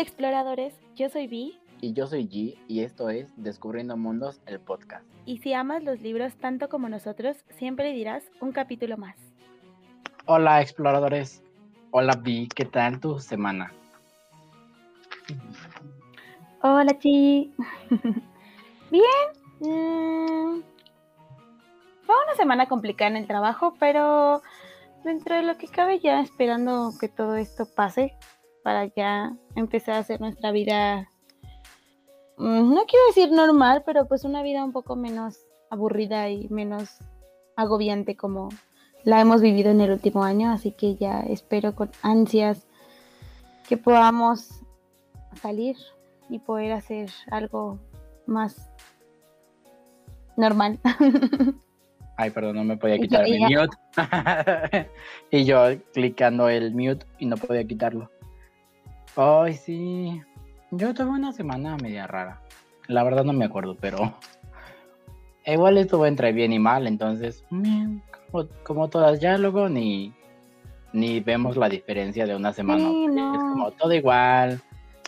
Hola exploradores, yo soy Vi. Y yo soy G y esto es Descubriendo Mundos, el podcast. Y si amas los libros tanto como nosotros, siempre dirás un capítulo más. Hola exploradores, hola Vi, ¿qué tal tu semana? Hola Chi. Bien. Mm, fue una semana complicada en el trabajo, pero dentro de lo que cabe ya esperando que todo esto pase para ya empezar a hacer nuestra vida, mm, no quiero decir normal, pero pues una vida un poco menos aburrida y menos agobiante como la hemos vivido en el último año, así que ya espero con ansias que podamos salir y poder hacer algo más normal. Ay, perdón, no me podía quitar mi mute. y yo clicando el mute y no podía quitarlo. Ay, sí. Yo tuve una semana media rara. La verdad no me acuerdo, pero igual estuvo entre bien y mal, entonces, como, todas ya luego ni, ni vemos la diferencia de una semana. Es como todo igual,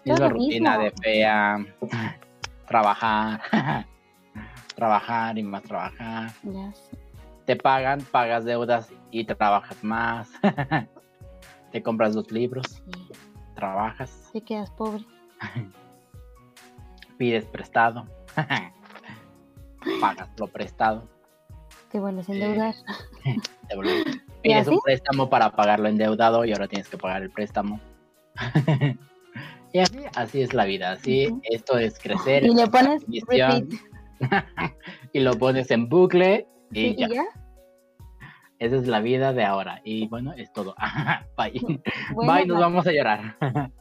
la rutina de fea, trabajar, trabajar y más trabajar. Te pagan, pagas deudas y te trabajas más. te compras dos libros trabajas. Te quedas pobre. Pides prestado. Pagas lo prestado. Te vuelves a endeudar. te Pides un préstamo para pagarlo endeudado y ahora tienes que pagar el préstamo. y así, así es la vida. Así, esto es crecer. Y le pones y lo pones en bucle y ya. Esa es la vida de ahora. Y bueno, es todo. Bye. Bye, nos vamos a llorar.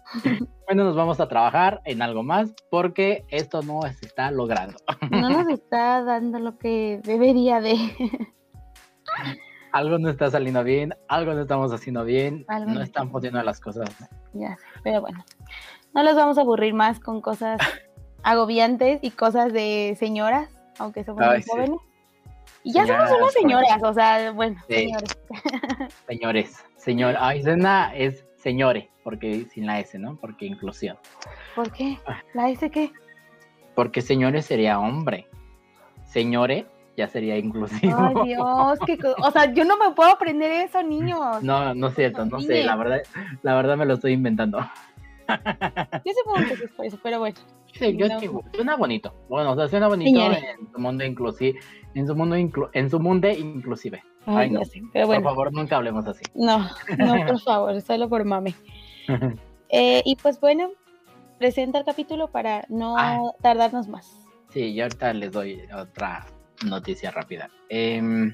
bueno, nos vamos a trabajar en algo más porque esto no se está logrando. no nos está dando lo que debería de. algo no está saliendo bien, algo no estamos haciendo bien, no están funcionando las cosas. Ya, pero bueno, no los vamos a aburrir más con cosas agobiantes y cosas de señoras, aunque somos muy jóvenes. Y ya somos unas señoras, o sea, bueno, señores. Señores, señor, ay, Sena es señores, porque sin la S, ¿no? Porque inclusión. ¿Por qué? Ah. ¿La S qué? Porque señores sería hombre. Señores ya sería inclusivo. Ay, Dios, qué o sea, yo no me puedo aprender eso, niños. No, no es cierto, no sé, la verdad, la verdad me lo estoy inventando. Yo supongo que es por eso, pero bueno. Sí, yo no. suena bonito. Bueno, o sea, suena bonito en su mundo inclusive, en su mundo en su mundo inclusive. Ay, no. pero bueno. Por favor, nunca hablemos así. No, no, por favor, solo por mame. Eh, y pues bueno, presenta el capítulo para no ah. tardarnos más. Sí, yo ahorita les doy otra noticia rápida. Eh,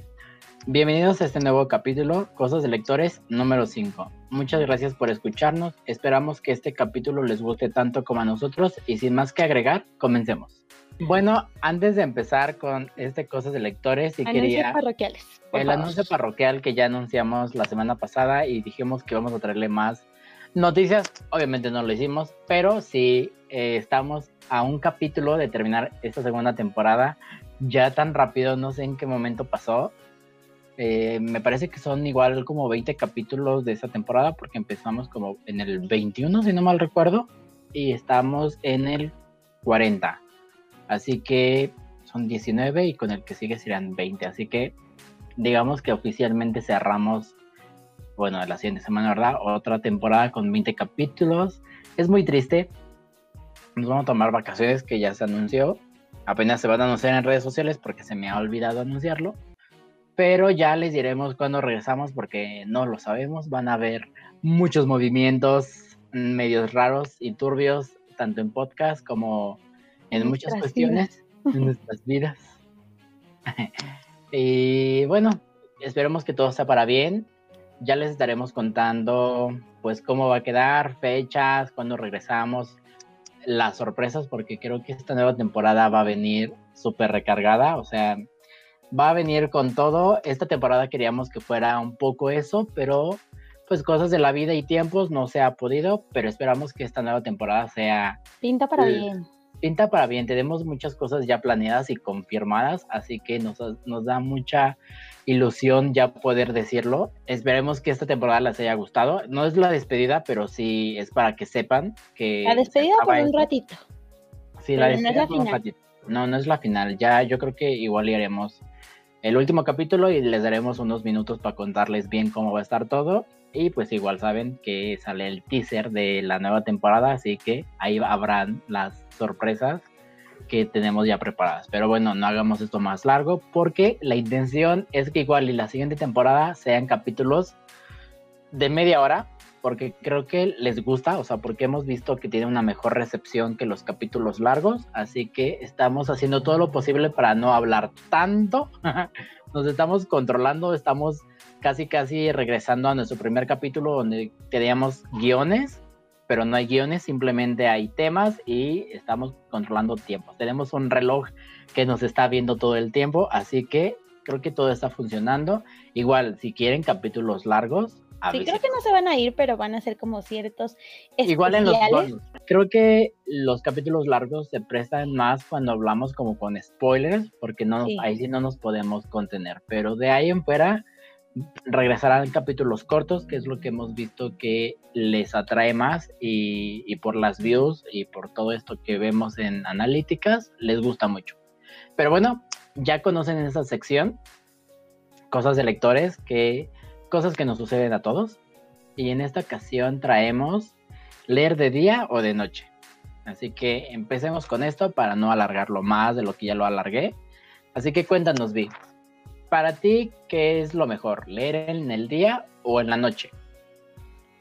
Bienvenidos a este nuevo capítulo, Cosas de Lectores número 5. Muchas gracias por escucharnos. Esperamos que este capítulo les guste tanto como a nosotros y sin más que agregar, comencemos. Bueno, antes de empezar con este Cosas de Lectores, y quería... parroquiales. El anuncio parroquial que ya anunciamos la semana pasada y dijimos que vamos a traerle más noticias. Obviamente no lo hicimos, pero sí eh, estamos a un capítulo de terminar esta segunda temporada. Ya tan rápido, no sé en qué momento pasó eh, me parece que son igual como 20 capítulos de esta temporada porque empezamos como en el 21, si no mal recuerdo, y estamos en el 40. Así que son 19 y con el que sigue serían 20. Así que digamos que oficialmente cerramos, bueno, la siguiente semana, ¿verdad? Otra temporada con 20 capítulos. Es muy triste. Nos vamos a tomar vacaciones que ya se anunció. Apenas se van a anunciar en redes sociales porque se me ha olvidado anunciarlo pero ya les diremos cuando regresamos porque no lo sabemos. Van a haber muchos movimientos medios raros y turbios, tanto en podcast como en muchas cuestiones en nuestras vidas. y bueno, esperemos que todo sea para bien. Ya les estaremos contando pues cómo va a quedar, fechas, cuando regresamos, las sorpresas, porque creo que esta nueva temporada va a venir súper recargada. O sea, va a venir con todo. Esta temporada queríamos que fuera un poco eso, pero pues cosas de la vida y tiempos no se ha podido, pero esperamos que esta nueva temporada sea... Pinta para bien. pinta para bien, tenemos muchas cosas ya planeadas y confirmadas, así que nos, nos da mucha ilusión ya poder decirlo. Esperemos que esta temporada les haya gustado. No es la despedida, pero sí es para que sepan que... La despedida por un ratito. Sí, la despedida por un ratito. No, no es la final. Ya yo creo que igual haremos el último capítulo y les daremos unos minutos para contarles bien cómo va a estar todo. Y pues igual saben que sale el teaser de la nueva temporada, así que ahí habrán las sorpresas que tenemos ya preparadas. Pero bueno, no hagamos esto más largo porque la intención es que igual y la siguiente temporada sean capítulos de media hora, porque creo que les gusta, o sea, porque hemos visto que tiene una mejor recepción que los capítulos largos, así que estamos haciendo todo lo posible para no hablar tanto. Nos estamos controlando, estamos casi casi regresando a nuestro primer capítulo donde teníamos guiones pero no hay guiones, simplemente hay temas y estamos controlando tiempos. Tenemos un reloj que nos está viendo todo el tiempo, así que creo que todo está funcionando. Igual, si quieren capítulos largos. A sí, creo que no se van a ir, pero van a ser como ciertos. Igual en los Creo que los capítulos largos se prestan más cuando hablamos como con spoilers, porque no, ahí sí no nos podemos contener. Pero de ahí en fuera, regresarán capítulos cortos, que es lo que hemos visto que les atrae más y, por las views y por todo esto que vemos en analíticas, les gusta mucho. Pero bueno, ya conocen esa sección, cosas de lectores, que, cosas que nos suceden a todos. Y en esta ocasión traemos leer de día o de noche. Así que empecemos con esto para no alargarlo más de lo que ya lo alargué. Así que cuéntanos, Vi, para ti, ¿qué es lo mejor? ¿Leer en el día o en la noche?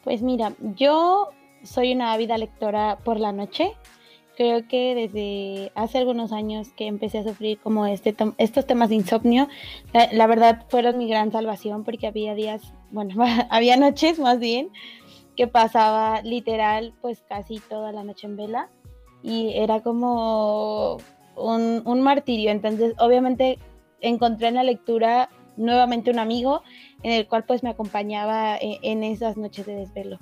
Pues mira, yo soy una ávida lectora por la noche. Creo que desde hace algunos años que empecé a sufrir como este estos temas de insomnio, la, verdad fueron mi gran salvación porque había días, bueno, había noches más bien, que pasaba literal pues casi toda la noche en vela y era como un, un martirio. Entonces, obviamente encontré en la lectura nuevamente un amigo en el cual pues me acompañaba eh, en, esas noches de desvelo.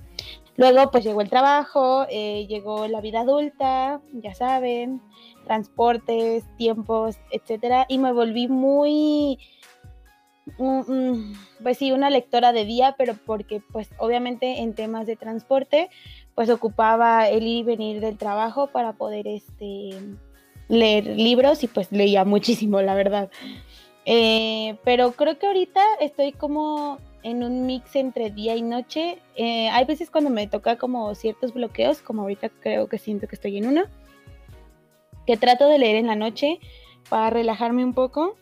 Luego pues llegó el trabajo, eh, llegó la vida adulta, ya saben, transportes, tiempos, etcétera, y me volví muy, mm, mm, pues sí, una lectora de día, pero porque pues obviamente en temas de transporte pues ocupaba el ir y venir del trabajo para poder este leer libros y pues leía muchísimo, la verdad. Eh, pero creo que ahorita estoy como en un mix entre día y noche. Eh, hay veces cuando me toca como ciertos bloqueos, como ahorita creo que siento que estoy en uno, que trato de leer en la noche para relajarme un poco,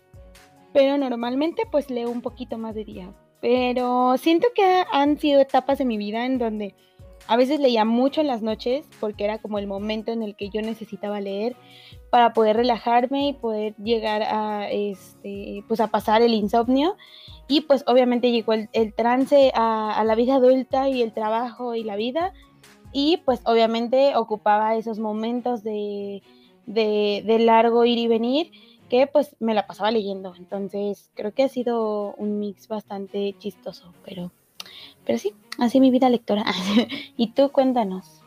pero normalmente pues leo un poquito más de día. Pero siento que han sido etapas de mi vida en donde a veces leía mucho en las noches porque era como el momento en el que yo necesitaba leer para poder relajarme y poder llegar a este pues a pasar el insomnio. Y pues obviamente llegó el, trance a, la vida adulta y el trabajo y la vida. Y pues obviamente ocupaba esos momentos de, de, de largo ir y venir que pues me la pasaba leyendo. Entonces creo que ha sido un mix bastante chistoso pero pero sí, así mi vida lectora. y tú cuéntanos.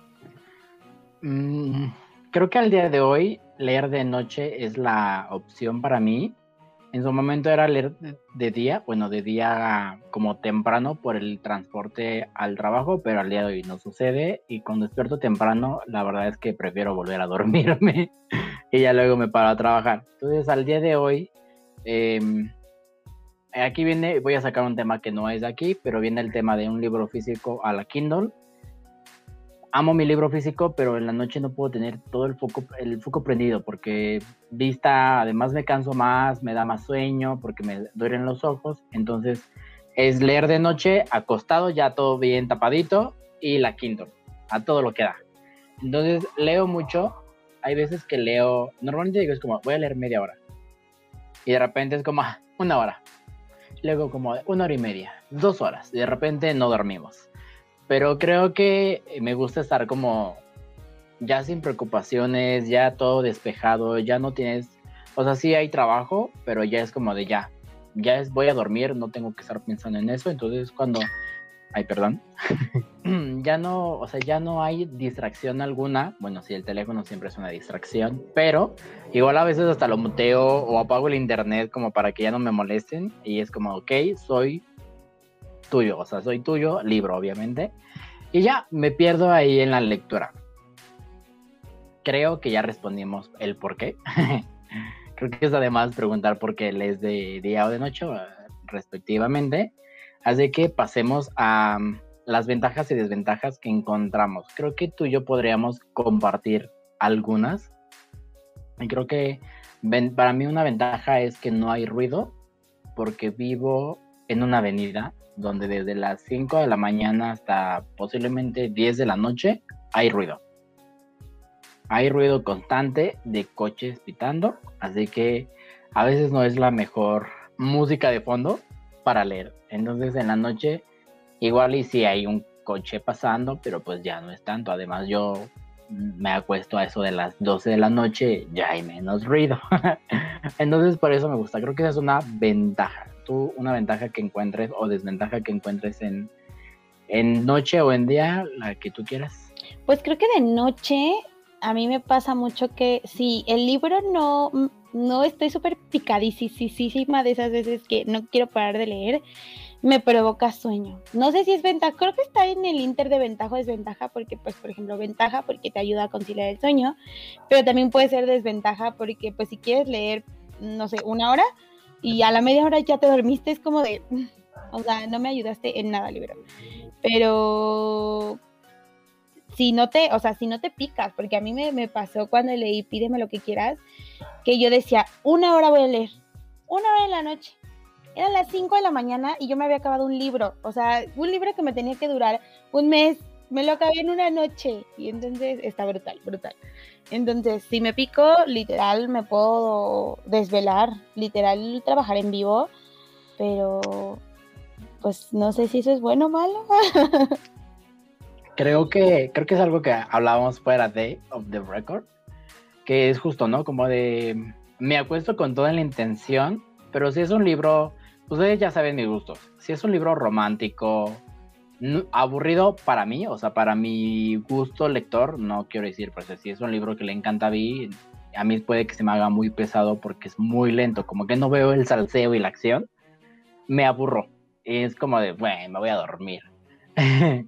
Mm, creo que al día de hoy leer de noche es la opción para mí. En su momento era leer de día, bueno, de día como temprano por el transporte al trabajo, pero al día de hoy no sucede y cuando despierto temprano, la verdad es que prefiero volver a dormirme y ya luego me paro a trabajar. Entonces al día de hoy eh, aquí viene, voy a sacar un tema que no es de aquí, pero viene el tema de un libro físico a la Kindle. Amo mi libro físico, pero en la noche no puedo tener todo el foco, el foco prendido porque vista, además me canso más, me da más sueño porque me duelen los ojos. Entonces es leer de noche, acostado, ya todo bien tapadito y la Kindle, a todo lo que da. Entonces leo mucho. Hay veces que leo, normalmente digo es como, voy a leer media hora. Y de repente es como, ah, una hora luego como una hora y media, dos horas, de repente no dormimos. Pero creo que me gusta estar como ya sin preocupaciones, ya todo despejado, ya no tienes, o sea, sí hay trabajo, pero ya es como de ya, ya es voy a dormir, no tengo que estar pensando en eso, entonces cuando ay, perdón, ya no, o sea, ya no hay distracción alguna. Bueno, sí, el teléfono siempre es una distracción, pero igual a veces hasta lo muteo o apago el internet como para que ya no me molesten y es como, ok, soy tuyo, o sea, soy tuyo, libro, obviamente. Y ya me pierdo ahí en la lectura. Creo que ya respondimos el por qué. Creo que es además preguntar por qué lees de día o de noche, respectivamente. Así que pasemos a mm, las ventajas y desventajas que encontramos. Creo que tú y yo podríamos compartir algunas. Y creo que para mí una ventaja es que no hay ruido, porque vivo en una avenida donde desde las 5 de la mañana hasta posiblemente 10 de la noche hay ruido. Hay ruido constante de coches pitando, así que a veces no es la mejor música de fondo para leer. Entonces en la noche igual y si hay un coche pasando, pero pues ya no es tanto. Además yo me acuesto a eso de las 12 de la noche, ya hay menos ruido. Entonces por eso me gusta. Creo que esa es una ventaja. Tú una ventaja que encuentres o desventaja que encuentres en, en noche o en día, la que tú quieras. Pues creo que de noche a mí me pasa mucho que si el libro no, no estoy súper picadísima de esas veces que no quiero parar de leer, me provoca sueño. No sé si es ventaja, creo que está en el inter de ventaja o desventaja, porque, pues, por ejemplo, ventaja porque te ayuda a conciliar el sueño, pero también puede ser desventaja porque, pues, si quieres leer, no sé, una hora y a la media hora ya te dormiste, es como de, o sea, no me ayudaste en nada, libro. Pero si no te, o sea, si no te picas, porque a mí me, pasó cuando leí Pídeme lo que quieras, que yo decía, una hora voy a leer, una hora en la noche. Eran las 5 de la mañana y yo me había acabado un libro, o sea, un libro que me tenía que durar un mes, me lo acabé en una noche y entonces está brutal, brutal. Entonces, si me pico, literal me puedo desvelar, literal trabajar en vivo, pero pues no sé si eso es bueno o malo. creo que, creo que es algo que hablábamos fuera de of the record, que es justo, ¿no? Como de me acuesto con toda la intención, pero si es un libro, ustedes ya saben mis gustos. Si es un libro romántico, aburrido para mí, o sea, para mi gusto lector, no quiero decir, pues si es un libro que le encanta a mí, a mí puede que se me haga muy pesado porque es muy lento, como que no veo el salseo y la acción, me aburro. Es como de, bueno, me voy a dormir.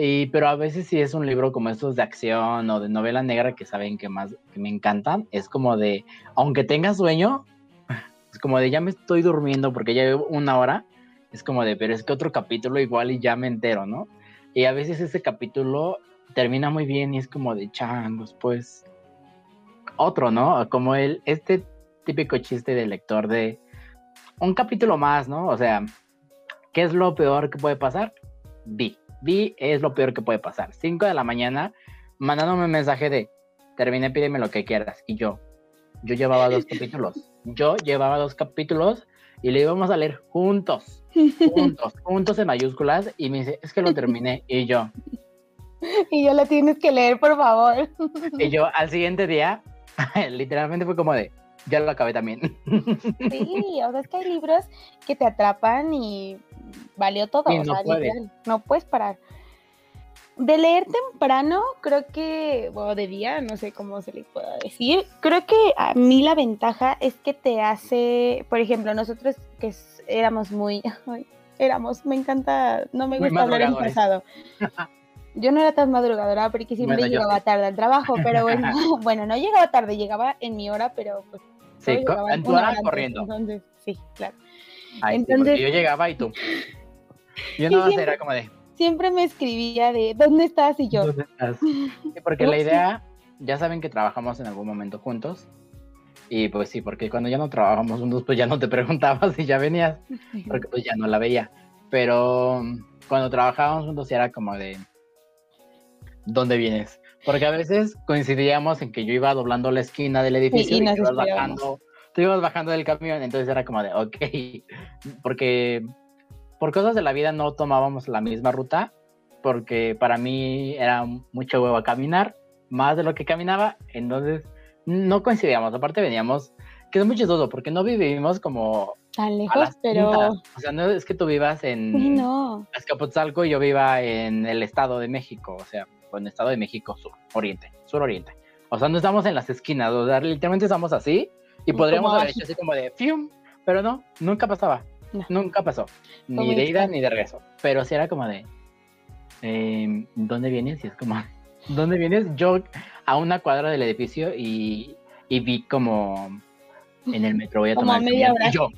Y, pero a veces si es un libro como estos de acción o de novela negra que saben que más que me encantan, es como de, aunque tenga sueño, es como de ya me estoy durmiendo porque ya llevo una hora, es como de, pero es que otro capítulo igual y ya me entero, ¿no? Y a veces ese capítulo termina muy bien y es como de changos, pues otro, ¿no? Como el, este típico chiste del lector de un capítulo más, ¿no? O sea, ¿qué es lo peor que puede pasar? Vi vi es lo peor que puede pasar. 5 de la mañana, mandándome un mensaje de, terminé, pídeme lo que quieras. Y yo, yo llevaba dos capítulos. Yo llevaba dos capítulos y le íbamos a leer juntos, juntos, juntos en mayúsculas. Y me dice, es que lo terminé. Y yo. Y yo lo tienes que leer, por favor. Y yo al siguiente día, literalmente fue como de, ya lo acabé también. Sí, o sea, es que hay libros que te atrapan y valió todo. no, puedes parar. De leer temprano, creo que, o de día, no sé cómo se le pueda decir, creo que a mí la ventaja es que te hace, por ejemplo, nosotros que éramos muy, éramos, me encanta, no me gusta hablar en pasado. Yo no era tan madrugadora porque siempre llegaba tarde al trabajo, pero bueno, bueno, no llegaba tarde, llegaba en mi hora, pero pues Sí, hora corriendo. Entonces, sí, claro. entonces, yo llegaba y tú. Yo no era como de. Siempre me escribía de ¿dónde estás? Y yo. ¿Dónde estás? porque la idea, ya saben que trabajamos en algún momento juntos. Y pues sí, porque cuando ya no trabajamos juntos, pues ya no te preguntabas si ya venías, porque pues ya no la veía. Pero cuando trabajábamos juntos era como de, ¿dónde vienes? Porque a veces coincidíamos en que yo iba doblando la esquina del edificio y, tú ibas bajando, tú ibas bajando del camión, entonces era como de, ok, porque por cosas de la vida no tomábamos la misma ruta, porque para mí era mucho huevo caminar, más de lo que caminaba, entonces no coincidíamos, aparte veníamos, que es muy chistoso, porque no vivimos como tan a lejos, pero. O sea, no es que tú vivas sí, en no. Azcapotzalco y yo viva en el Estado de México, o sea, en el Estado de México sur, oriente, sur-oriente. O sea, no estamos en las esquinas, o sea, literalmente estamos así y podríamos haber hecho así como de fium, pero no, nunca pasaba. No. Nunca pasó. Ni de ida ni de regreso. Pero sí era como de, em, ¿dónde vienes? Y es como, ¿dónde vienes? Yo a una cuadra del edificio y, y vi como en el metro voy a Como tomar media hora. Y yo,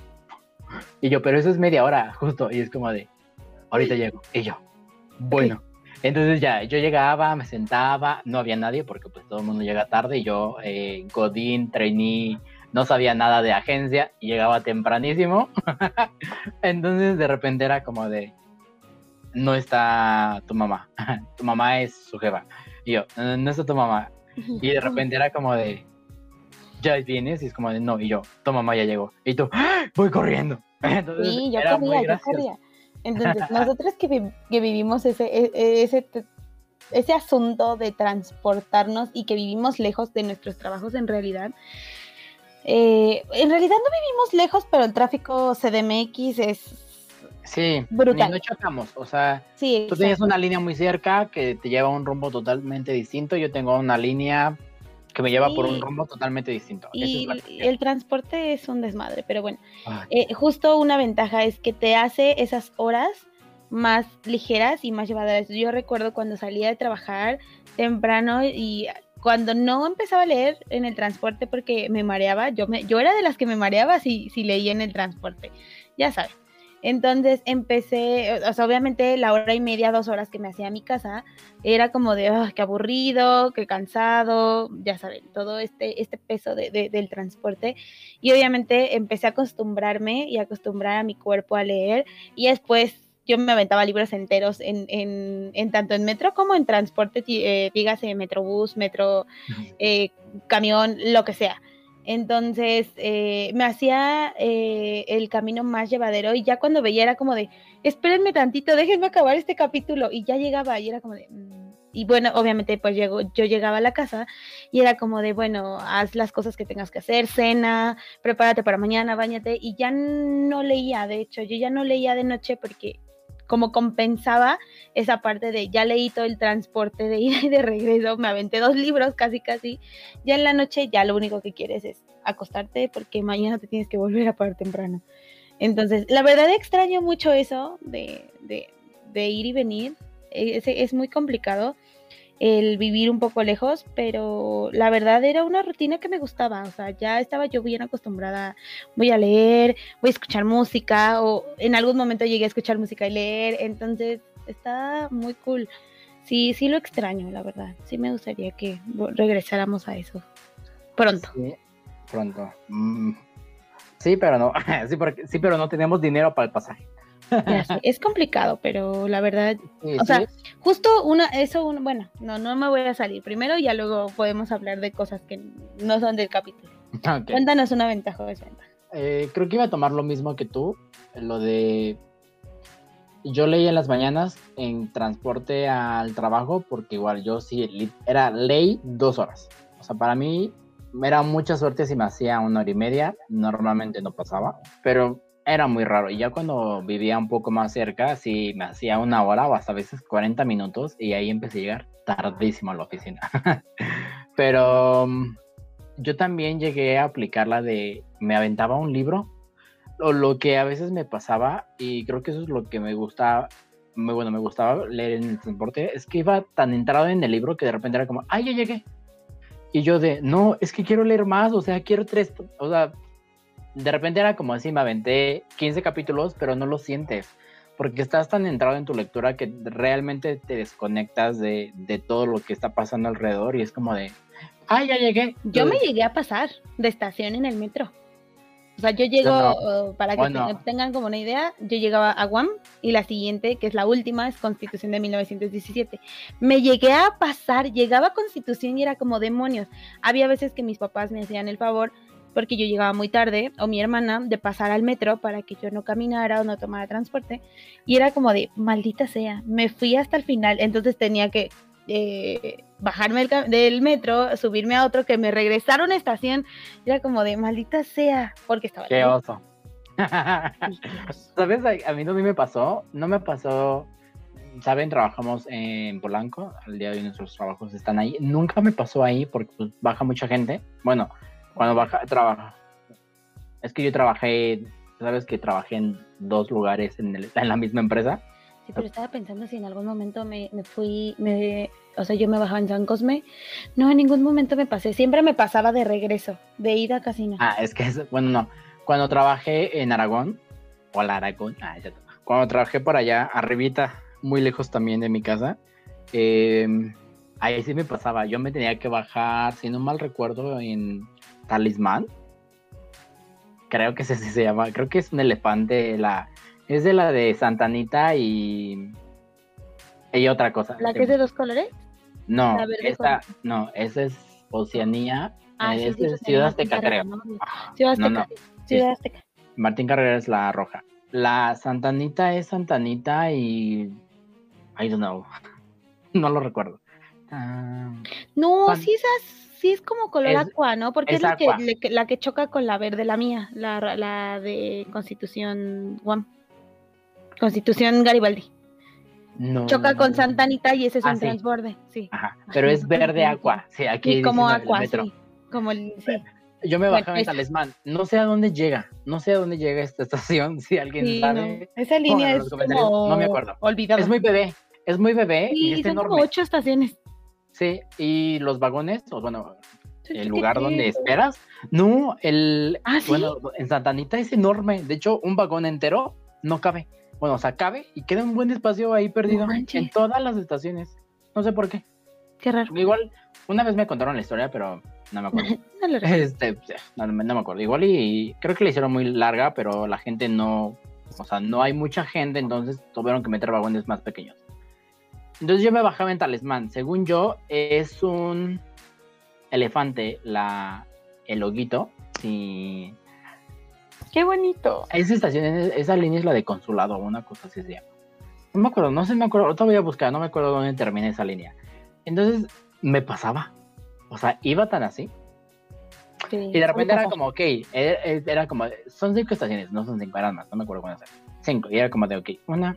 y yo, pero eso es media hora, justo. Y es como de, ahorita llego. Y yo, bueno. Entonces ya, yo llegaba, me sentaba, no había nadie porque pues todo el mundo llega tarde y yo, eh, Godín, trainee, no sabía nada de agencia y llegaba tempranísimo. Entonces de repente era como de, no está tu mamá, tu mamá es su jefa. Y yo, "Eh, no está tu mamá. Y de repente era como de, ya vienes y es como de, no, y yo, tu mamá ya llegó. Y tú, "Ah, voy corriendo. Entonces Sí, yo era muy corría, yo gracioso. corría. Entonces, nosotros que, vi- que vivimos ese, e- e- ese, ese asunto de transportarnos y que vivimos lejos de nuestros trabajos en realidad, eh, en realidad no vivimos lejos, pero el tráfico CDMX es... Sí, Brutal. no chocamos, o sea, Sí, Tú tienes una línea muy cerca que te lleva a un rumbo totalmente distinto. Yo tengo una línea que me lleva por un rumbo totalmente distinto. Es Y el- transporte es un desmadre, pero bueno. Ay, Eh, justo una ventaja es que te hace esas horas más ligeras y más llevaderas. Yo recuerdo cuando salía de trabajar temprano y cuando no empezaba a leer en el transporte porque me mareaba, yo, me, yo era de las que me mareaba si, si leía en el transporte, ya sabes. Entonces empecé, o sea, obviamente la hora y media, dos horas que me hacía a mi casa, era como de, "Ah, qué aburrido, qué cansado, ya saben, todo este, este peso de- de- del transporte. Y obviamente empecé a acostumbrarme y acostumbrar a mi cuerpo a leer y después yo me aventaba libros enteros en, en, en tanto en metro como en transporte, eh, dígase metrobús, metro, eh, camión, lo que sea. Entonces eh, me hacía eh, el camino más llevadero y ya cuando veía era como de, espérenme tantito, déjenme acabar este capítulo y ya llegaba y era como de... mm. Y bueno, obviamente pues llego, yo llegaba a la casa y era como de, bueno, haz las cosas que tengas que hacer, cena, prepárate para mañana, bañate y ya no leía, de hecho, yo ya no leía de noche porque como compensaba esa parte de ya leí todo el transporte de ida y de regreso, me aventé dos libros casi casi, ya en la noche ya lo único que quieres es acostarte porque mañana te tienes que volver a parar temprano. Entonces, la verdad extraño mucho eso de, de, ir y venir, es, es muy complicado el vivir un poco lejos, pero la verdad era una rutina que me gustaba, o sea, ya estaba yo bien acostumbrada, voy a leer, voy a escuchar música, o en algún momento llegué a escuchar música y leer, entonces está muy cool. Sí, sí lo extraño, la verdad. Sí me gustaría que regresáramos a eso pronto. Sí, pronto. Mm, Sí, pero no. Sí, porque, sí, pero no tenemos dinero para el pasaje. Es complicado, pero la verdad, Sí, O sí, sea, justo una, eso, un- bueno, no, no me voy a salir primero y ya luego podemos hablar de cosas que no son del capítulo. ok. Cuéntanos una ventaja o desventaja. Eh, creo que iba a tomar lo mismo que tú, lo de... Yo leí en las mañanas en transporte al trabajo porque igual yo sí, era ley dos horas. O sea, para mí era mucha suerte si me hacía una hora y media, normalmente no pasaba, pero era muy raro. Y ya cuando vivía un poco más cerca, sí me hacía una hora o hasta a veces 40 minutos y ahí empecé a llegar tardísimo a la oficina. pero mm, yo también llegué a aplicar la de me aventaba un libro o lo que a veces me pasaba y creo que eso es lo que me gustaba muy bueno me gustaba leer en el transporte es que iba tan entrado en el libro que de repente era como ay ya llegué y yo de no es que quiero leer más o sea quiero tres o sea de repente era como así me aventé 15 capítulos pero no lo sientes porque estás tan entrado en tu lectura que realmente te desconectas de, de todo lo que está pasando alrededor y es como de ay ya llegué Yo me llegué a pasar de estación en el metro. O sea, yo llego, no. uh, para que Bueno. te- tengan como una idea, yo llegaba a Guam y la siguiente, que es la última, es Constitución de 1917. Me llegué a pasar, llegaba a Constitución y era como demonios. Había veces que mis papás me hacían el favor, porque yo llegaba muy tarde, o mi hermana, de pasar al metro para que yo no caminara o no tomara transporte. Y era como de, maldita sea, me fui hasta el final, entonces tenía que eh, bajarme del, metro, subirme a otro, que me regresaron a estación. Era como de, maldita sea, porque estaba qué lejos. oso ¿Sabes? A, mí no me pasó, no me pasó, saben, trabajamos en Polanco, al día de hoy nuestros trabajos están ahí. Nunca me pasó ahí porque pues, baja mucha gente. Bueno, cuando baja, trabaja. Es que yo trabajé, sabes que trabajé en dos lugares en, el- en la misma empresa. Sí, pero estaba pensando si en algún momento me, me fui, me, o sea, yo me bajaba en San Cosme. No, en ningún momento me pasé. Siempre me pasaba de regreso, de ida casi no. Ah, es que, es- bueno, no. Cuando trabajé en Aragón, o la Aragón, ah, ya cuando trabajé por allá, arribita, muy lejos también de mi casa, eh, ahí sí me pasaba. Yo me tenía que bajar, si no mal recuerdo, en Talismán. Creo que ese sí se llama, creo que es un elefante, la, es de la de Santanita y, y otra cosa. ¿La que es de dos colores? No, esa, no, esa es Oceanía, Ah, eh, sí, es Ciudad Azteca, creo. Ciudad Azteca. no. Ciudad Azteca. Martín Carrera es la roja. La Santanita es Santanita y. I don't know. No lo recuerdo. Ah, No, San- sí, esas, sí es como color Es- aqua, ¿no? Porque es, es la que, le- la que choca con la verde, la mía, la, la de Constitución Guam. Constitución Garibaldi. no. Choca con Santanita y ese es Ah, un sí. transborde, sí. Ajá, pero es verde aqua. Sí, aquí. Sí, como en aqua, sí. Como el, sí. Yo me Bueno, bajaba en esa. Talismán. No sé a dónde llega. No sé a dónde llega esta estación. Si alguien Sí, sabe. no. Esa línea en es como No me acuerdo. olvidada. Es muy bebé. Es muy bebé y sí, son enorme. como ocho estaciones. Sí, y los vagones, o bueno, el lugar donde esperas. No, el. Ah, ¿sí? Bueno, en Santanita es enorme. De hecho, un vagón entero no cabe. Bueno, o sea, cabe y queda un buen espacio ahí perdido en todas las estaciones. No sé por qué. Qué raro. Igual, una vez me contaron la historia, pero no me acuerdo. No lo este, no, no me acuerdo. Igual y, creo que la hicieron muy larga, pero la gente no. O sea, no hay mucha gente, entonces tuvieron que meter vagones más pequeños. Entonces yo me bajaba en Talismán. Según yo, es un elefante, la, el loguito. Sí. Qué bonito. Esa estación, esa línea es la de consulado, una cosa así se llama. No me acuerdo, no sé, me acuerdo, ahorita voy a buscar, no me acuerdo dónde termina esa línea. Entonces, me pasaba. O sea, iba tan así. Sí, Y de repente era como, ok, era, era como, son cinco estaciones, no son cinco, eran más, no me acuerdo cuántas eran. Cinco, y era como de, ok, una.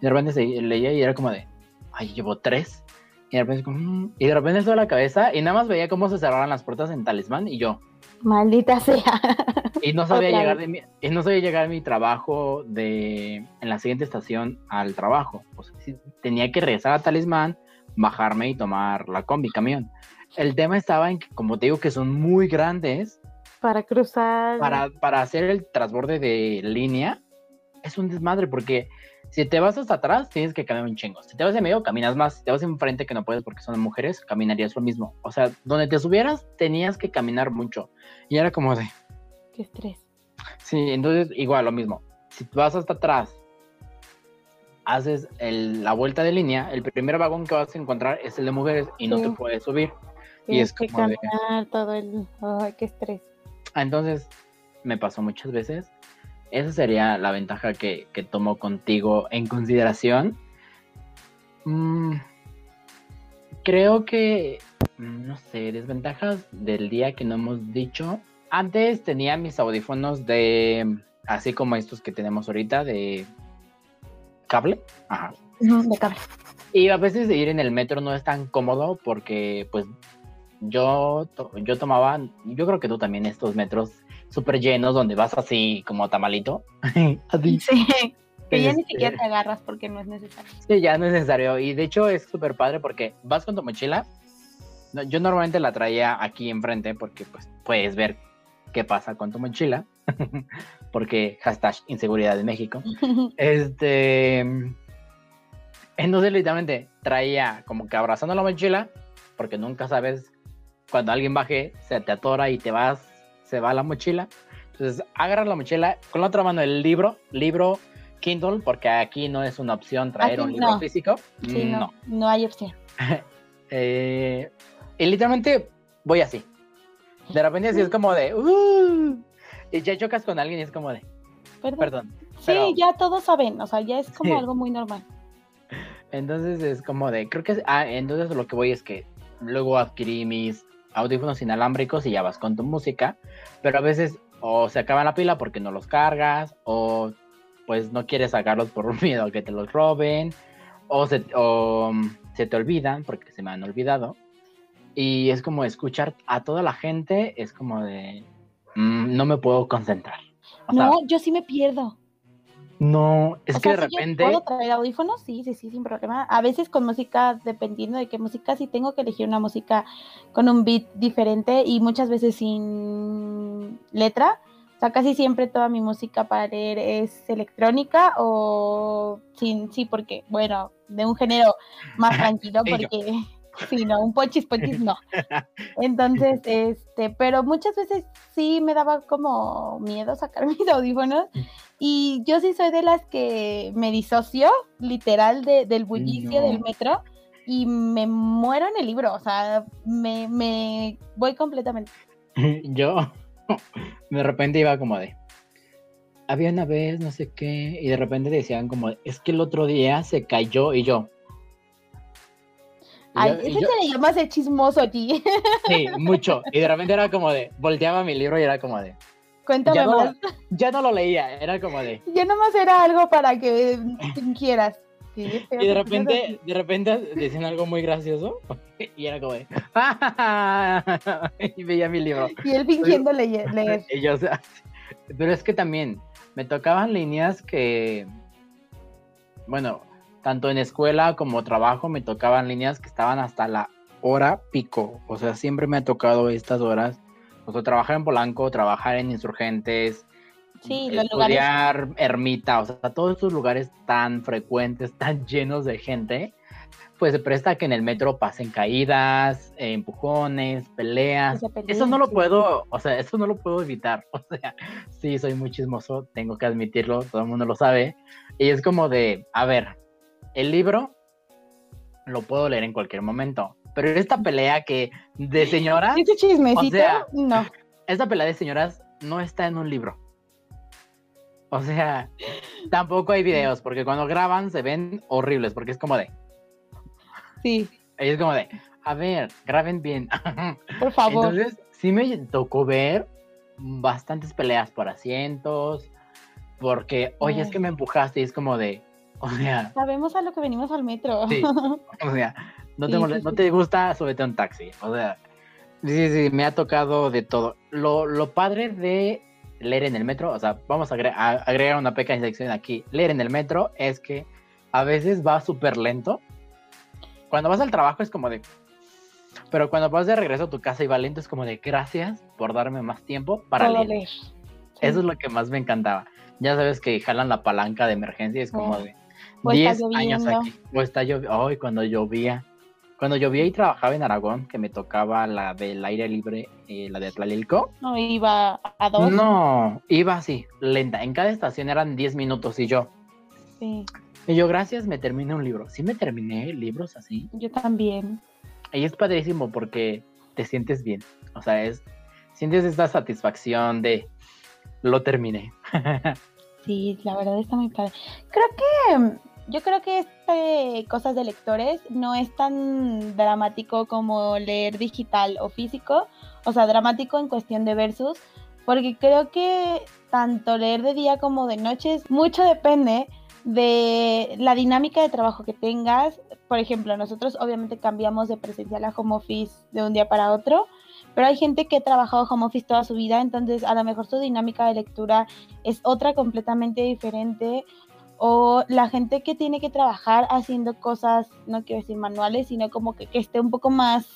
Y de repente se leía y era como de, ay, llevo tres. Y de repente, como, mm, y de repente toda la cabeza y nada más veía cómo se cerraban las puertas en Talismán y yo. Maldita sea. Y no sabía Otra llegar vez. de mi, y no sabía llegar de mi trabajo de en la siguiente estación al trabajo. O sea, tenía que regresar a Talismán, bajarme y tomar la combi camión. El tema estaba en que, como te digo, que son muy grandes Para cruzar. para, para hacer el transborde de línea. Es un desmadre porque si te vas hasta atrás tienes que caminar un chingo. Si te vas en medio caminas más. Si te vas enfrente que no puedes porque son mujeres, caminarías lo mismo. O sea, donde te subieras tenías que caminar mucho. Y era como de, Qué estrés. Sí, entonces igual lo mismo. Si vas hasta atrás, haces el- la vuelta de línea, el primer vagón que vas a encontrar es el de mujeres y no Sí. te puedes subir. Y es que como de- caminar todo el. Ay, qué estrés. Ah, Entonces, me pasó muchas veces. Esa sería la ventaja que, que tomo contigo en consideración. Mm, creo que, mm, no sé, desventajas del día que no hemos dicho. Antes tenía mis audífonos de, así como estos que tenemos ahorita, de cable. Ajá. De cable. Y a veces de ir en el metro no es tan cómodo porque pues yo, yo tomaba, yo creo que tú también estos metros súper llenos donde vas así como tamalito. así. Sí. Que ya ni Este, siquiera te agarras porque no es necesario. Sí, ya no es necesario. Y de hecho es súper padre porque vas con tu mochila. Yo normalmente la traía aquí enfrente porque pues puedes ver qué pasa con tu mochila. porque hashtag inseguridad de México. Este. Entonces, literalmente, traía como que abrazando la mochila, porque nunca sabes cuando alguien baje, se te atora y te vas, se va la mochila. Entonces, agarras la mochila con la otra mano el libro, libro Kindle, porque aquí no es una opción traer Aquí un libro no. físico. Sí, no. no. No hay opción. Eh, y literalmente voy así. De repente, así es como de. "Uh", y ya chocas con alguien y es como de. Perdón. Perdón. Sí, pero- ya todos saben. O sea, ya es como Sí. algo muy normal. Entonces es como de, creo que, es- ah, entonces lo que voy es que luego adquirí mis audífonos inalámbricos y ya vas con tu música, pero a veces o se acaban la pila porque no los cargas, o pues no quieres sacarlos por miedo a que te los roben, o mm, se te olvidan porque se me han olvidado. Y es como escuchar a toda la gente, es como de, mm, no me puedo concentrar. No, yo sí me pierdo. No, es O que sea, de sí yo repente, ¿Puedo traer audífonos? Sí, sí, sí, sin problema. A veces con música, dependiendo de qué música, sí tengo que elegir una música con un beat diferente y muchas veces sin letra. O sea, casi siempre toda mi música para leer es electrónica o sin, sí, porque, bueno, de un género más tranquilo, porque, sí, no, un pochis pochis no. Entonces, este, pero muchas veces sí me daba como miedo sacar mis audífonos y yo sí soy de las que me disocio literal de- del bullicio No. del metro y me muero en el libro, o sea, me, me voy completamente. yo de repente iba como de, había una vez, no sé qué, y de repente decían como, es que el otro día se cayó y yo. Ay, yo- yo- le llama ser chismoso allí. sí, mucho. Y de repente era como de, volteaba mi libro y era como de, Cuéntame ya no, más. ya no lo leía, era como de, Ya nomás era algo para que. Qué feo y de repente, de repente decían algo muy gracioso y era como de, y veía mi libro. Y él fingiendo leye- leer. Y yo, o sea, pero es que también me tocaban líneas que, bueno, tanto en escuela como trabajo me tocaban líneas que estaban hasta la hora pico. O sea, siempre me ha tocado estas horas. O sea, trabajar en Polanco, trabajar en Insurgentes, Sí, los lugares. estudiar Ermita, o sea, todos estos lugares tan frecuentes, tan llenos de gente, pues se presta a que en el metro pasen caídas, eh, empujones, peleas. se Eso no lo puedo, o sea, eso no lo puedo evitar. O sea, sí, soy muy chismoso, tengo que admitirlo, todo el mundo lo sabe. Y es como de, a ver, el libro lo puedo leer en cualquier momento, pero esta pelea que de señoras, Ese chismecito, sea, no. esta pelea de señoras no está en un libro. O sea, tampoco hay videos, porque cuando graban se ven horribles, porque es como de, Sí, es como de, a ver, graben bien. por favor. Entonces, sí me tocó ver bastantes peleas por asientos, porque, oye, es que me empujaste y es como de, o sea, Sabemos a lo que venimos al metro. Sí. o sea, no te, Sí, mole- sí, no sí. te gusta, súbete a un taxi. O sea, sí, sí, me ha tocado de todo. Lo, lo padre de leer en el metro, o sea, vamos a, agre- a agregar una pequeña sección aquí. Leer en el metro es que a veces va súper lento. Cuando vas al trabajo es como de... Pero cuando vas de regreso a tu casa y va lento es como de gracias por darme más tiempo para leer. leer. Eso es lo que más me encantaba. Ya sabes que jalan la palanca de emergencia y es como Oh. de O está 10 años aquí. O está lloviendo. Ay, cuando llovía. Cuando llovía y trabajaba en Aragón, que me tocaba la del aire libre, eh, la de Tlalilco. No iba a dos. No, iba así, lenta. En cada estación eran 10 minutos y yo. Sí, Y yo, gracias, me terminé un libro. Sí me terminé libros así. yo también. Y es padrísimo porque te sientes bien. O sea, es sientes esta satisfacción de lo terminé. Sí, la verdad está muy padre. Creo que yo creo que este cosas de lectores no es tan dramático como leer digital o físico, o sea, dramático en cuestión de versus, porque creo que tanto leer de día como de noche mucho depende de la dinámica de trabajo que tengas. Por ejemplo, nosotros obviamente cambiamos de presencial a home office de un día para otro, pero hay gente que ha trabajado home office toda su vida, entonces a lo mejor su dinámica de lectura es otra completamente diferente. O la gente que tiene que trabajar haciendo cosas, no quiero decir manuales, sino como que, que esté un poco más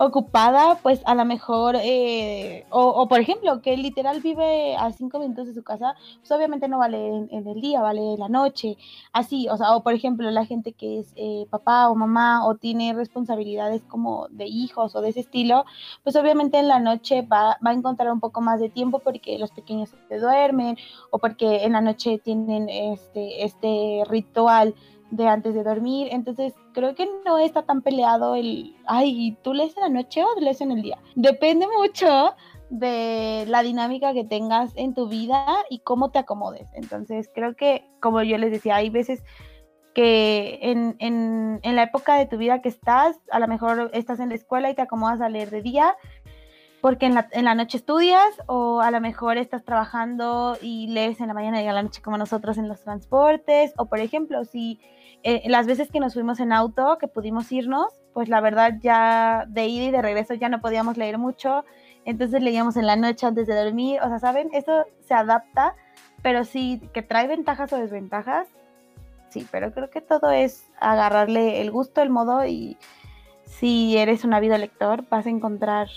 ocupada, pues a lo mejor, eh, o, por ejemplo, que literal vive a cinco minutos de su casa, pues obviamente no vale en, en el día, vale en la noche, así, o sea, o por ejemplo, la gente que es eh, papá o mamá o tiene responsabilidades como de hijos o de ese estilo, pues obviamente en la noche va, va a encontrar un poco más de tiempo porque los pequeños se duermen o porque en la noche tienen este, este ritual de antes de dormir. Entonces, creo que no está tan peleado el, ay, ¿tú lees en la noche o lees en el día? Depende mucho de la dinámica que tengas en tu vida y cómo te acomodes. Entonces, creo que, como yo les decía, hay veces que en, en, en la época de tu vida que estás, a lo mejor estás en la escuela y te acomodas a leer de día porque en la, en la noche estudias o a lo mejor estás trabajando y lees en la mañana y a la noche como nosotros en los transportes, o por ejemplo, si eh, las veces que nos fuimos en auto, que pudimos irnos, pues la verdad ya de ida y de regreso ya no podíamos leer mucho, entonces leíamos en la noche antes de dormir, o sea, ¿saben? Eso se adapta, pero sí, que trae ventajas o desventajas, sí, pero creo que todo es agarrarle el gusto, el modo y si eres un ávido lector vas a encontrar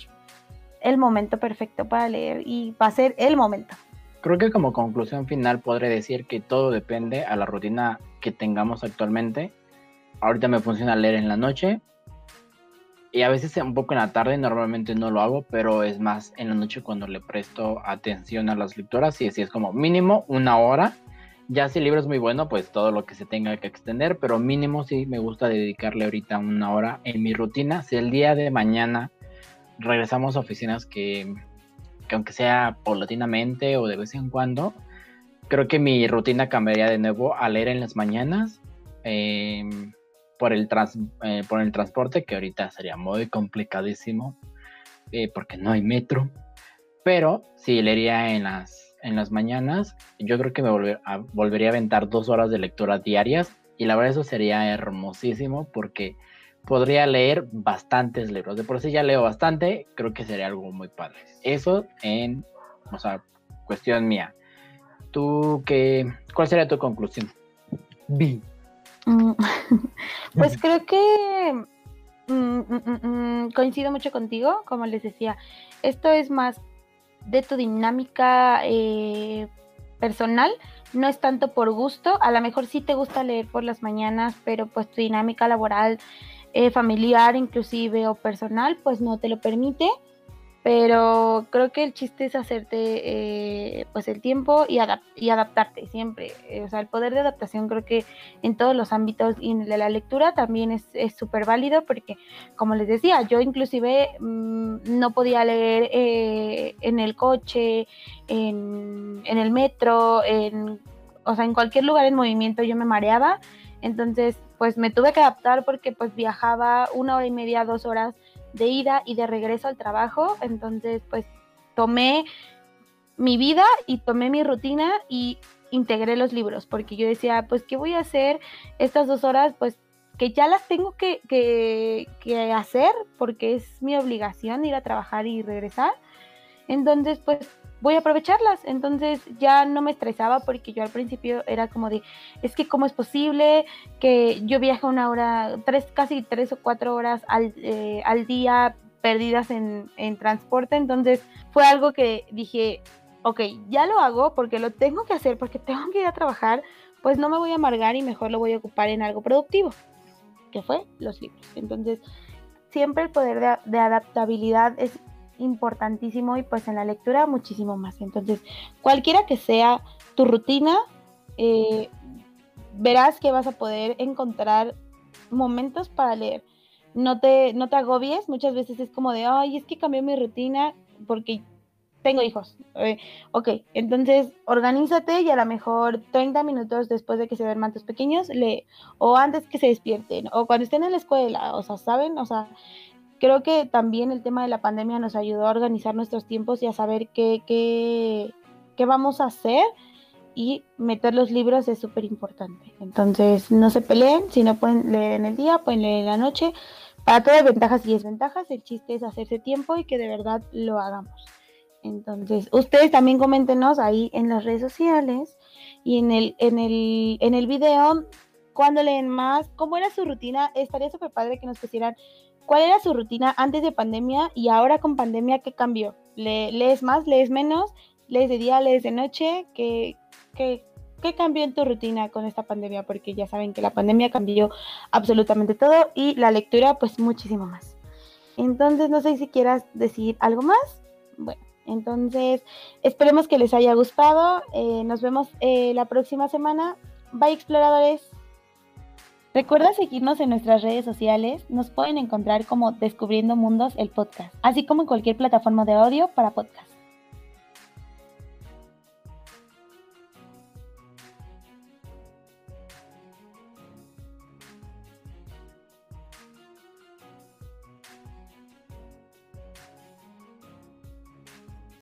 el momento perfecto para leer y va a ser el momento. Creo que como conclusión final podré decir que todo depende a la rutina que tengamos actualmente. Ahorita me funciona leer en la noche y a veces un poco en la tarde, normalmente no lo hago, pero es más en la noche cuando le presto atención a las lecturas y así es como mínimo una hora. Ya si el libro es muy bueno, pues todo lo que se tenga que extender, pero mínimo sí me gusta dedicarle ahorita una hora en mi rutina. Si el día de mañana regresamos a oficinas que, aunque sea paulatinamente o de vez en cuando, creo que mi rutina cambiaría de nuevo a leer en las mañanas em, por, el eh, por el transporte, que ahorita sería muy complicadísimo eh, porque no hay metro. Pero si leería en las, en las mañanas, yo creo que me volvería a aventar dos horas de lectura diarias y la verdad eso sería hermosísimo porque podría leer bastantes libros. De por sí ya leo bastante, creo que sería algo muy padre. Eso en, o sea, cuestión mía. ¿Tú qué, cuál sería tu conclusión? Vi. Mm, pues creo que mm, mm, coincido mucho contigo, como les decía, esto es más de tu dinámica eh, personal, no es tanto por gusto, a lo mejor sí te gusta leer por las mañanas, pero pues tu dinámica laboral eh, familiar inclusive o personal, pues no te lo permite. Pero creo que el chiste es hacerte eh, pues el tiempo y, y adaptarte siempre. Eh, o sea, el poder de adaptación creo que en todos los ámbitos y en de la lectura también es súper válido porque, como les decía, yo inclusive mm, no podía leer en el coche, en, en el metro, en, o sea, en cualquier lugar en movimiento yo me mareaba. Entonces pues me tuve que adaptar porque pues viajaba una hora y media, dos horas de ida y de regreso al trabajo, entonces pues tomé mi vida y tomé mi rutina y integré los libros, porque yo decía, pues, ¿qué voy a hacer estas dos horas? Pues que ya las tengo que, que, que hacer porque es mi obligación ir a trabajar y regresar. Entonces, pues voy a aprovecharlas. Entonces ya no me estresaba porque yo al principio era como de, es que cómo es posible que yo viaje una hora, tres, casi tres o cuatro horas al, eh, al día perdidas en, en transporte. Entonces fue algo que dije, ok, ya lo hago porque lo tengo que hacer, porque tengo que ir a trabajar, pues no me voy a amargar y mejor lo voy a ocupar en algo productivo, que fue los libros. Entonces, siempre el poder de, de adaptabilidad es importantísimo y pues en la lectura muchísimo más. Entonces, cualquiera que sea tu rutina, eh, verás que vas a poder encontrar momentos para leer. No te, no te agobies, muchas veces es como de, ay, es que cambié mi rutina porque tengo hijos. Eh, ok, entonces organízate y a lo mejor 30 minutos después de que se duerman tus pequeños, lee, o antes que se despierten, o cuando estén en la escuela, o sea, ¿saben? O sea, creo que también el tema de la pandemia nos ayudó a organizar nuestros tiempos y a saber qué, qué, qué vamos a hacer y meter los libros es súper importante. Entonces, no se peleen, si no pueden leer en el día, pueden leer en la noche. Para todas ventajas y desventajas, el chiste es hacerse tiempo y que de verdad lo hagamos. Entonces, ustedes también coméntenos ahí en las redes sociales y en el, en el, en el video cuando leen más, cómo era su rutina. Estaría súper padre que nos pusieran ¿Cuál era su rutina antes de pandemia y ahora con pandemia qué cambió? ¿Lees más, lees menos? ¿Lees de día, lees de noche? ¿Qué, qué, qué cambió en tu rutina con esta pandemia? Porque ya saben que la pandemia cambió absolutamente todo y la lectura pues muchísimo más. Entonces no sé si quieras decir algo más. Bueno, entonces esperemos que les haya gustado. Eh, nos vemos eh, la próxima semana. Bye exploradores. Recuerda seguirnos en nuestras redes sociales, nos pueden encontrar como Descubriendo Mundos el podcast, así como en cualquier plataforma de audio para podcast.